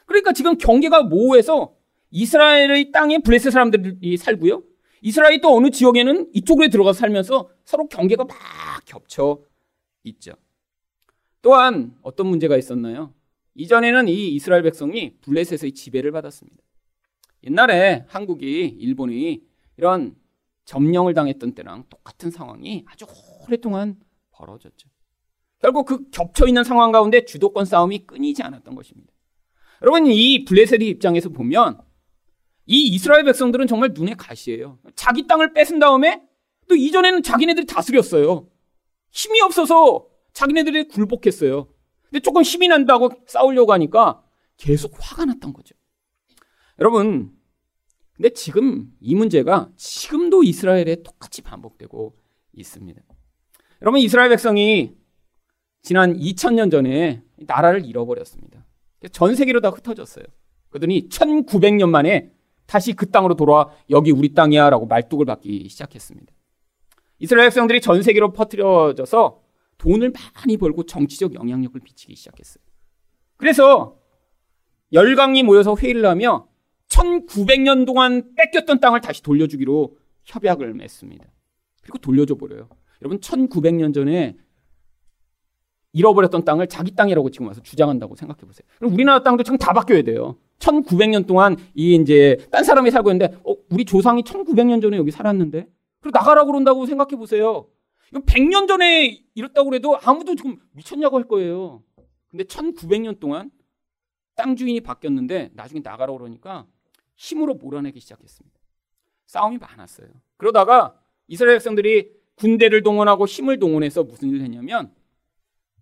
그러니까 지금 경계가 모호해서 이스라엘의 땅에 블레셋 사람들이 살고요. 이스라엘이 또 어느 지역에는 이쪽으로 들어가서 살면서 서로 경계가 막 겹쳐 있죠. 또한 어떤 문제가 있었나요? 이전에는 이 이스라엘 백성이 블레셋의 지배를 받았습니다. 옛날에 한국이 일본이 이런 점령을 당했던 때랑 똑같은 상황이 아주 오랫동안 벌어졌죠. 결국 그 겹쳐 있는 상황 가운데 주도권 싸움이 끊이지 않았던 것입니다. 여러분 이 블레셋의 입장에서 보면 이 이스라엘 백성들은 정말 눈에 가시예요. 자기 땅을 뺏은 다음에 또 이전에는 자기네들이 다스렸어요. 힘이 없어서 자기네들이 굴복했어요. 근데 조금 힘이 난다고 싸우려고 하니까 계속 화가 났던 거죠. 여러분, 근데 지금 이 문제가 지금도 이스라엘에 똑같이 반복되고 있습니다. 여러분, 이스라엘 백성이 지난 2000년 전에 나라를 잃어버렸습니다. 전 세계로 다 흩어졌어요. 그러더니 1900년 만에 다시 그 땅으로 돌아와 여기 우리 땅이야 라고 말뚝을 받기 시작했습니다. 이스라엘 백성들이 전 세계로 퍼뜨려져서 돈을 많이 벌고 정치적 영향력을 미치기 시작했어요. 그래서 열강이 모여서 회의를 하며 1900년 동안 뺏겼던 땅을 다시 돌려주기로 협약을 맺습니다. 그리고 돌려줘 버려요. 여러분 1900년 전에 잃어버렸던 땅을 자기 땅이라고 지금 와서 주장한다고 생각해 보세요. 우리나라 땅도 참 다 바뀌어야 돼요. 1900년 동안 이 이제 딴 사람이 살고 있는데 어, 우리 조상이 1900년 전에 여기 살았는데 그리고 나가라고 그런다고 생각해 보세요. 이거 100년 전에 이랬다고 그래도 아무도 지금 미쳤냐고 할 거예요. 근데 1900년 동안 땅 주인이 바뀌었는데 나중에 나가라고 그러니까 힘으로 몰아내기 시작했습니다. 싸움이 많았어요. 그러다가 이스라엘 백성들이 군대를 동원하고 힘을 동원해서 무슨 일을 했냐면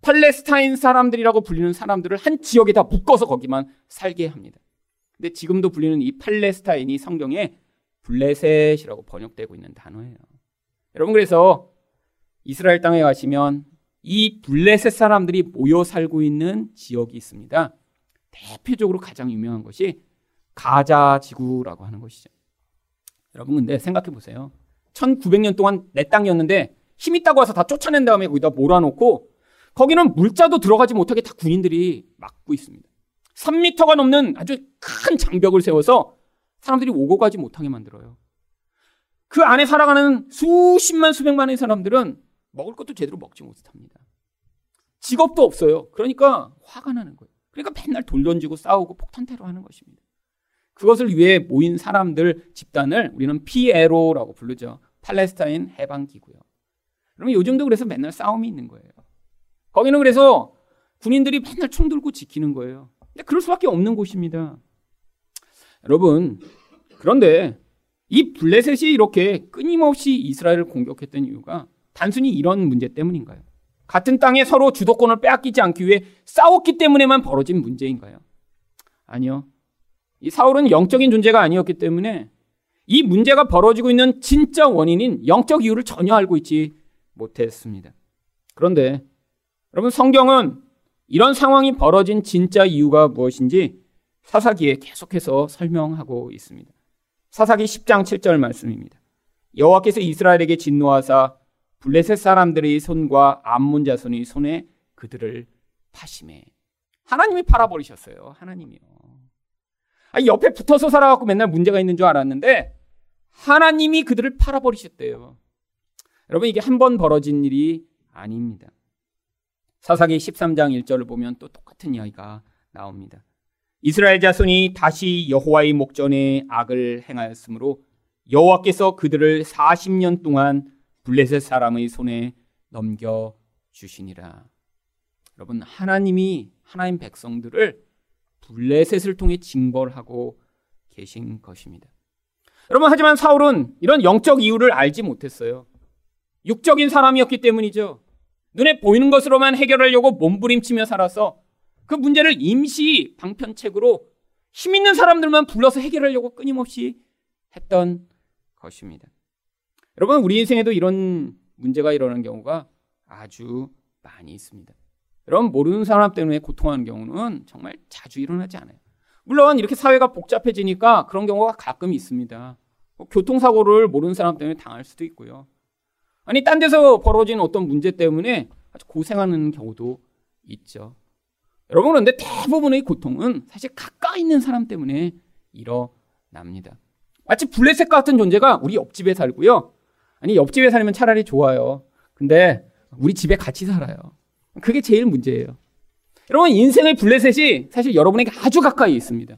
팔레스타인 사람들이라고 불리는 사람들을 한 지역에 다 묶어서 거기만 살게 합니다. 근데 지금도 불리는 이 팔레스타인이 성경에 블레셋이라고 번역되고 있는 단어예요. 여러분 그래서 이스라엘 땅에 가시면 이 블레셋 사람들이 모여 살고 있는 지역이 있습니다. 대표적으로 가장 유명한 것이 가자 지구라고 하는 것이죠. 여러분 근데 생각해 보세요. 1900년 동안 내 땅이었는데 힘 있다고 와서 다 쫓아낸 다음에 거기다 몰아놓고 거기는 물자도 들어가지 못하게 다 군인들이 막고 있습니다. 3미터가 넘는 아주 큰 장벽을 세워서 사람들이 오고 가지 못하게 만들어요. 그 안에 살아가는 수십만 수백만의 사람들은 먹을 것도 제대로 먹지 못합니다. 직업도 없어요. 그러니까 화가 나는 거예요. 그러니까 맨날 돌 던지고 싸우고 폭탄 테러 하는 것입니다. 그것을 위해 모인 사람들 집단을 우리는 PLO라고 부르죠. 팔레스타인 해방 기구요. 그러면 요즘도 그래서 맨날 싸움이 있는 거예요. 거기는 그래서 군인들이 맨날 총 들고 지키는 거예요. 근데 그럴 수밖에 없는 곳입니다. 여러분, 그런데 이 블레셋이 이렇게 끊임없이 이스라엘을 공격했던 이유가 단순히 이런 문제 때문인가요? 같은 땅에 서로 주도권을 빼앗기지 않기 위해 싸웠기 때문에만 벌어진 문제인가요? 아니요. 이 사울은 영적인 존재가 아니었기 때문에 이 문제가 벌어지고 있는 진짜 원인인 영적 이유를 전혀 알고 있지 못했습니다. 그런데 여러분 성경은 이런 상황이 벌어진 진짜 이유가 무엇인지 사사기에 계속해서 설명하고 있습니다. 사사기 10장 7절 말씀입니다. 여호와께서 이스라엘에게 진노하사 블레셋 사람들의 손과 암문 자손의 손에 그들을 파심해 하나님이 팔아버리셨어요. 하나님이요. 아, 옆에 붙어서 살아갖고 맨날 문제가 있는 줄 알았는데 하나님이 그들을 팔아버리셨대요. 여러분 이게 한 번 벌어진 일이 아닙니다. 사사기 13장 1절을 보면 또 똑같은 이야기가 나옵니다. 이스라엘 자손이 다시 여호와의 목전에 악을 행하였으므로 여호와께서 그들을 40년 동안 블레셋 사람의 손에 넘겨 주시니라. 여러분 하나님이 하나님 백성들을 블레셋을 통해 징벌하고 계신 것입니다. 여러분 하지만 사울은 이런 영적 이유를 알지 못했어요. 육적인 사람이었기 때문이죠. 눈에 보이는 것으로만 해결하려고 몸부림치며 살아서 그 문제를 임시 방편책으로 힘 있는 사람들만 불러서 해결하려고 끊임없이 했던 것입니다. 여러분, 우리 인생에도 이런 문제가 일어나는 경우가 아주 많이 있습니다. 여러분, 모르는 사람 때문에 고통하는 경우는 정말 자주 일어나지 않아요. 물론 이렇게 사회가 복잡해지니까 그런 경우가 가끔 있습니다. 뭐 교통사고를 모르는 사람 때문에 당할 수도 있고요. 아니, 딴 데서 벌어진 어떤 문제 때문에 아주 고생하는 경우도 있죠. 여러분, 그런데 대부분의 고통은 사실 가까이 있는 사람 때문에 일어납니다. 마치 블레셋 같은 존재가 우리 옆집에 살고요. 아니, 옆집에 살면 차라리 좋아요. 근데 우리 집에 같이 살아요. 그게 제일 문제예요. 여러분, 인생의 블레셋이 사실 여러분에게 아주 가까이 있습니다.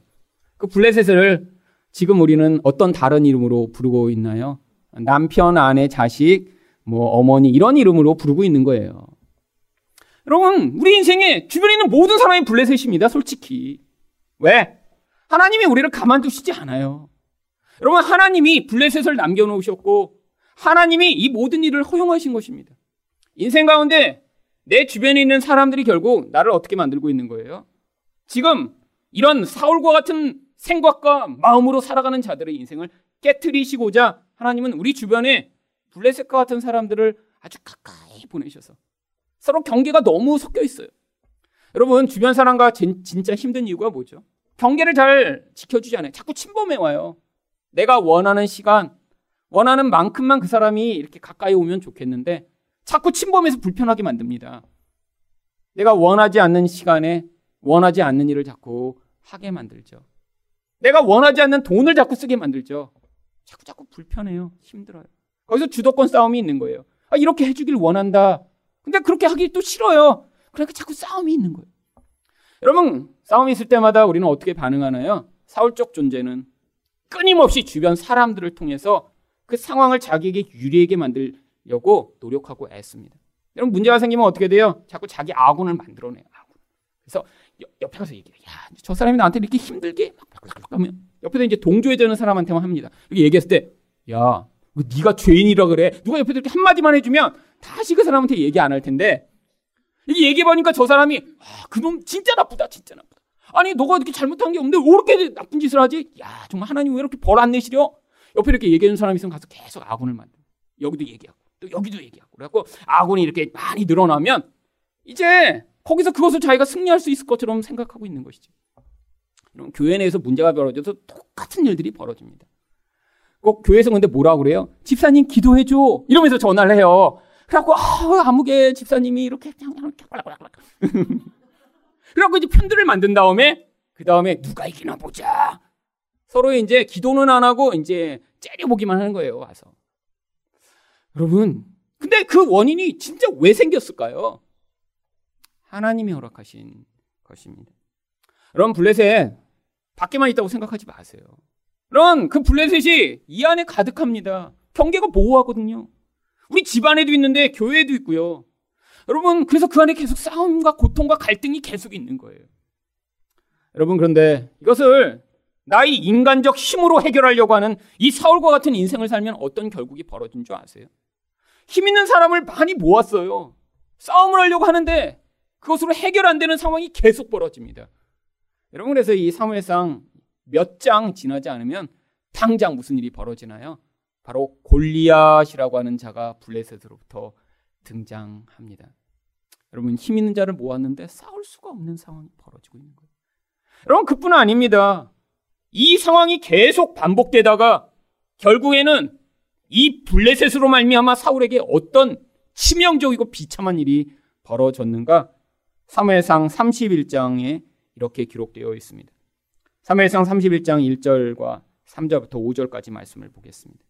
그 블레셋을 지금 우리는 어떤 다른 이름으로 부르고 있나요? 남편, 아내, 자식, 뭐 어머니 이런 이름으로 부르고 있는 거예요. 여러분, 우리 인생에 주변에 있는 모든 사람이 블레셋입니다. 솔직히. 왜? 하나님이 우리를 가만두시지 않아요. 여러분, 하나님이 블레셋을 남겨놓으셨고, 하나님이 이 모든 일을 허용하신 것입니다. 인생 가운데 내 주변에 있는 사람들이 결국 나를 어떻게 만들고 있는 거예요? 지금 이런 사울과 같은 생각과 마음으로 살아가는 자들의 인생을 깨뜨리시고자 하나님은 우리 주변에 블레셋과 같은 사람들을 아주 가까이 보내셔서 서로 경계가 너무 섞여 있어요. 여러분 주변 사람과 진, 진짜 힘든 이유가 뭐죠? 경계를 잘 지켜주지 않아요. 자꾸 침범해 와요. 내가 원하는 시간, 원하는 만큼만 그 사람이 이렇게 가까이 오면 좋겠는데 자꾸 침범해서 불편하게 만듭니다. 내가 원하지 않는 시간에 원하지 않는 일을 자꾸 하게 만들죠. 내가 원하지 않는 돈을 자꾸 쓰게 만들죠. 자꾸 자꾸 불편해요. 힘들어요. 거기서 주도권 싸움이 있는 거예요. 아, 이렇게 해주길 원한다. 근데 그렇게 하기 또 싫어요. 그러니까 자꾸 싸움이 있는 거예요. 여러분, 싸움이 있을 때마다 우리는 어떻게 반응하나요? 사울적 존재는 끊임없이 주변 사람들을 통해서 그 상황을 자기에게 유리하게 만들려고 노력하고 애씁니다. 여러분, 문제가 생기면 어떻게 돼요? 자꾸 자기 아군을 만들어내요. 아군. 그래서 옆에 가서 얘기해요. 야, 저 사람이 나한테 이렇게 힘들게 막 하면 옆에서 이제 동조해주는 사람한테만 합니다. 이렇게 얘기했을 때, 야, 네가 죄인이라 그래. 누가 옆에서 이렇게 한마디만 해주면 다시 그 사람한테 얘기 안 할 텐데 이게 얘기해보니까 저 사람이 아, 그놈 진짜 나쁘다 진짜 나쁘다. 아니 너가 이렇게 잘못한 게 없는데 왜 이렇게 나쁜 짓을 하지? 야 정말 하나님 왜 이렇게 벌 안 내시려? 옆에 이렇게 얘기해주는 사람이 있으면 가서 계속 아군을 만들. 여기도 얘기하고 또 여기도 얘기하고 그래갖고 아군이 이렇게 많이 늘어나면 이제 거기서 그것을 자기가 승리할 수 있을 것처럼 생각하고 있는 것이죠. 그럼 교회 내에서 문제가 벌어져서 똑같은 일들이 벌어집니다. 꼭 교회에서 근데 뭐라 그래요? 집사님 기도해줘. 이러면서 전화를 해요. 그래갖고, 아, 아무개 집사님이 이렇게, 그래갖고 이제 편들을 만든 다음에, 그 다음에 누가 이기나 보자. 서로 이제 기도는 안 하고 이제 째려보기만 하는 거예요, 와서. 여러분, 근데 그 원인이 진짜 왜 생겼을까요? 하나님이 허락하신 것입니다. 여러분, 블레셋 밖에만 있다고 생각하지 마세요. 그런 그 블레셋이 이 안에 가득합니다. 경계가 보호하거든요. 우리 집안에도 있는데 교회에도 있고요. 여러분, 그래서 그 안에 계속 싸움과 고통과 갈등이 계속 있는 거예요. 여러분, 그런데 이것을 나의 인간적 힘으로 해결하려고 하는 이 사울과 같은 인생을 살면 어떤 결국이 벌어진 줄 아세요? 힘 있는 사람을 많이 모았어요. 싸움을 하려고 하는데 그것으로 해결 안 되는 상황이 계속 벌어집니다. 여러분, 그래서 이 사무엘상 몇 장 지나지 않으면 당장 무슨 일이 벌어지나요? 바로 골리앗이라고 하는 자가 블레셋으로부터 등장합니다. 여러분 힘 있는 자를 모았는데 싸울 수가 없는 상황이 벌어지고 있는 거예요. 여러분 그뿐 아닙니다. 이 상황이 계속 반복되다가 결국에는 이 블레셋으로 말미암아 사울에게 어떤 치명적이고 비참한 일이 벌어졌는가? 사무엘상 31장에 이렇게 기록되어 있습니다. 3회상 31장 1절과 3절부터 5절까지 말씀을 보겠습니다.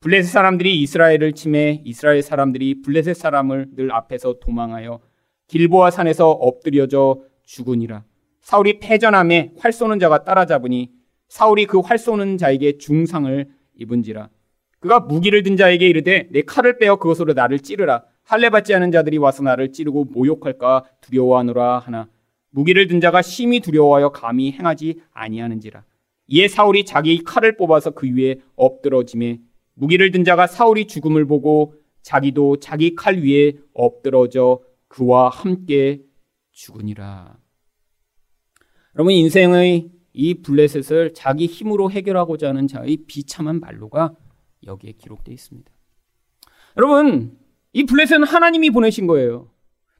블레셋 사람들이 이스라엘을 침해 이스라엘 사람들이 블레셋 사람을 늘 앞에서 도망하여 길보아 산에서 엎드려져 죽으니라. 사울이 패전함에 활 쏘는 자가 따라잡으니 사울이 그 활 쏘는 자에게 중상을 입은지라. 그가 무기를 든 자에게 이르되 내 칼을 빼어 그것으로 나를 찌르라. 할례 받지 않은 자들이 와서 나를 찌르고 모욕할까 두려워하노라 하나 무기를 든 자가 심히 두려워하여 감히 행하지 아니하는지라. 이에 사울이 자기 칼을 뽑아서 그 위에 엎드러짐에 무기를 든 자가 사울이 죽음을 보고 자기도 자기 칼 위에 엎드러져 그와 함께 죽으니라. 여러분 인생의 이 블레셋을 자기 힘으로 해결하고자 하는 자의 비참한 말로가 여기에 기록되어 있습니다. 여러분 이 블레셋은 하나님이 보내신 거예요.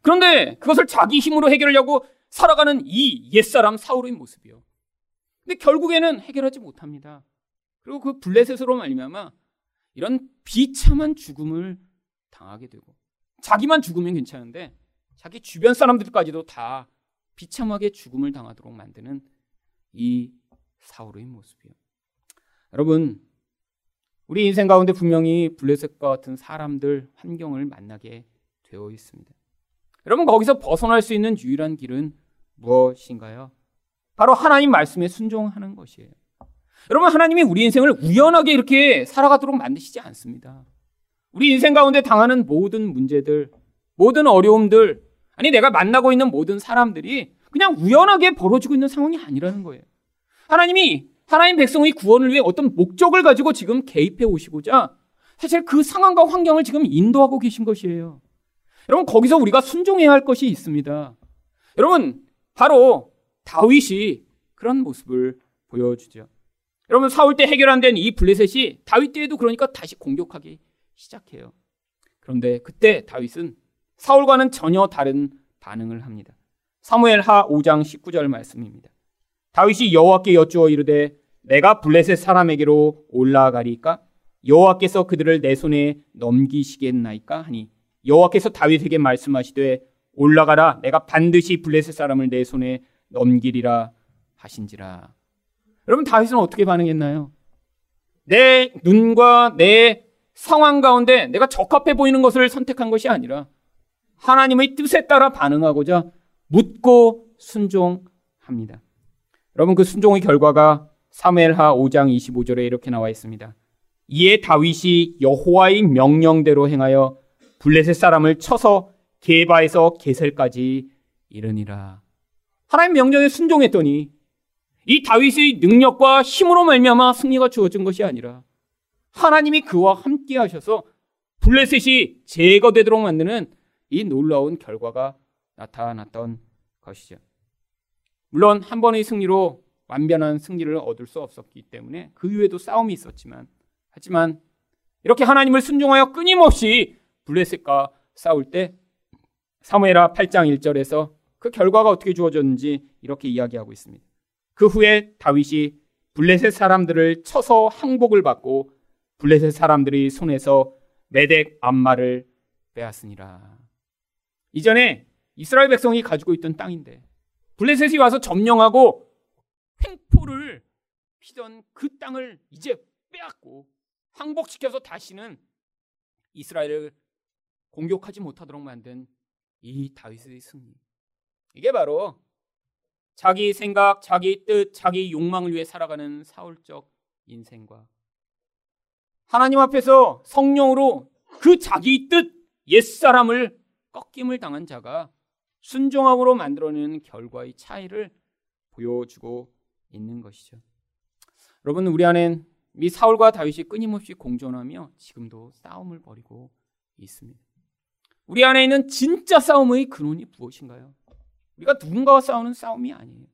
그런데 그것을 자기 힘으로 해결하려고 살아가는 이 옛사람 사울의 모습이요. 근데 결국에는 해결하지 못합니다. 그리고 그 블레셋으로 말미암아 이런 비참한 죽음을 당하게 되고 자기만 죽으면 괜찮은데 자기 주변 사람들까지도 다 비참하게 죽음을 당하도록 만드는 이 사울의 모습이요. 여러분, 우리 인생 가운데 분명히 블레셋과 같은 사람들, 환경을 만나게 되어 있습니다. 여러분, 거기서 벗어날 수 있는 유일한 길은 무엇인가요? 바로 하나님 말씀에 순종하는 것이에요. 여러분, 하나님이 우리 인생을 우연하게 이렇게 살아가도록 만드시지 않습니다. 우리 인생 가운데 당하는 모든 문제들, 모든 어려움들, 아니, 내가 만나고 있는 모든 사람들이 그냥 우연하게 벌어지고 있는 상황이 아니라는 거예요. 하나님이 하나님 백성의 구원을 위해 어떤 목적을 가지고 지금 개입해 오시고자 사실 그 상황과 환경을 지금 인도하고 계신 것이에요. 여러분, 거기서 우리가 순종해야 할 것이 있습니다. 여러분, 바로 다윗이 그런 모습을 보여주죠. 여러분, 사울 때 해결 안 된 이 블레셋이 다윗 때에도 그러니까 다시 공격하기 시작해요. 그런데 그때 다윗은 사울과는 전혀 다른 반응을 합니다. 사무엘 하 5장 19절 말씀입니다. 다윗이 여호와께 여쭈어 이르되 내가 블레셋 사람에게로 올라가리까 여호와께서 그들을 내 손에 넘기시겠나이까 하니 여호와께서 다윗에게 말씀하시되 올라가라 내가 반드시 블레셋 사람을 내 손에 넘기리라 하신지라. 여러분 다윗은 어떻게 반응했나요? 내 눈과 내 상황 가운데 내가 적합해 보이는 것을 선택한 것이 아니라 하나님의 뜻에 따라 반응하고자 묻고 순종합니다. 여러분 그 순종의 결과가 사무엘하 5장 25절에 이렇게 나와 있습니다. 이에 다윗이 여호와의 명령대로 행하여 블레셋 사람을 쳐서 게바에서 게셀까지 이르니라. 하나님 명령에 순종했더니 이 다윗의 능력과 힘으로 말미암아 승리가 주어진 것이 아니라 하나님이 그와 함께 하셔서 블레셋이 제거되도록 만드는 이 놀라운 결과가 나타났던 것이죠. 물론 한 번의 승리로 완변한 승리를 얻을 수 없었기 때문에 그 이후에도 싸움이 있었지만 하지만 이렇게 하나님을 순종하여 끊임없이 블레셋과 싸울 때 사무엘하 8장 1절에서 그 결과가 어떻게 주어졌는지 이렇게 이야기하고 있습니다. 그 후에 다윗이 블레셋 사람들을 쳐서 항복을 받고 블레셋 사람들이 손에서 메덱 암마를 빼앗으니라. 이전에 이스라엘 백성이 가지고 있던 땅인데 블레셋이 와서 점령하고 횡포를 피던 그 땅을 이제 빼앗고 항복시켜서 다시는 이스라엘을 공격하지 못하도록 만든 이 다윗의 승리. 이게 바로 자기 생각, 자기 뜻, 자기 욕망을 위해 살아가는 사울적 인생과 하나님 앞에서 성령으로 그 자기 뜻, 옛사람을 꺾임을 당한 자가 순종함으로 만들어내는 결과의 차이를 보여주고 있는 것이죠. 여러분 우리 안엔 미 사울과 다윗이 끊임없이 공존하며 지금도 싸움을 벌이고 있습니다. 우리 안에 있는 진짜 싸움의 근원이 무엇인가요? 우리가 누군가와 싸우는 싸움이 아니에요.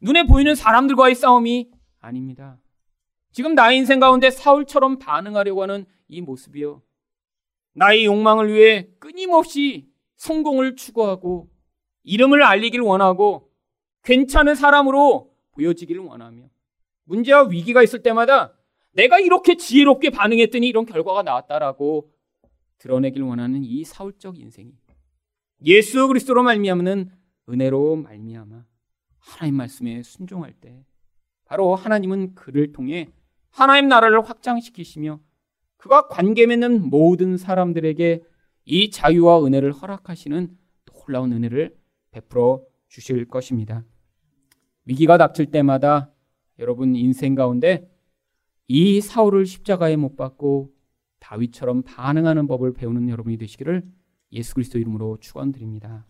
눈에 보이는 사람들과의 싸움이 아닙니다. 지금 나의 인생 가운데 사울처럼 반응하려고 하는 이 모습이요. 나의 욕망을 위해 끊임없이 성공을 추구하고 이름을 알리길 원하고 괜찮은 사람으로 보여지기를 원하며 문제와 위기가 있을 때마다 내가 이렇게 지혜롭게 반응했더니 이런 결과가 나왔다라고 드러내길 원하는 이 사울적 인생이 예수 그리스도로 말미암는 은혜로 말미암아 하나님 말씀에 순종할 때 바로 하나님은 그를 통해 하나님 나라를 확장시키시며 그가 관계 맺는 모든 사람들에게 이 자유와 은혜를 허락하시는 놀라운 은혜를 베풀어 주실 것입니다. 위기가 닥칠 때마다 여러분 인생 가운데 이 사울을 십자가에 못 박고 다윗처럼 반응하는 법을 배우는 여러분이 되시기를 예수 그리스도 이름으로 축원드립니다.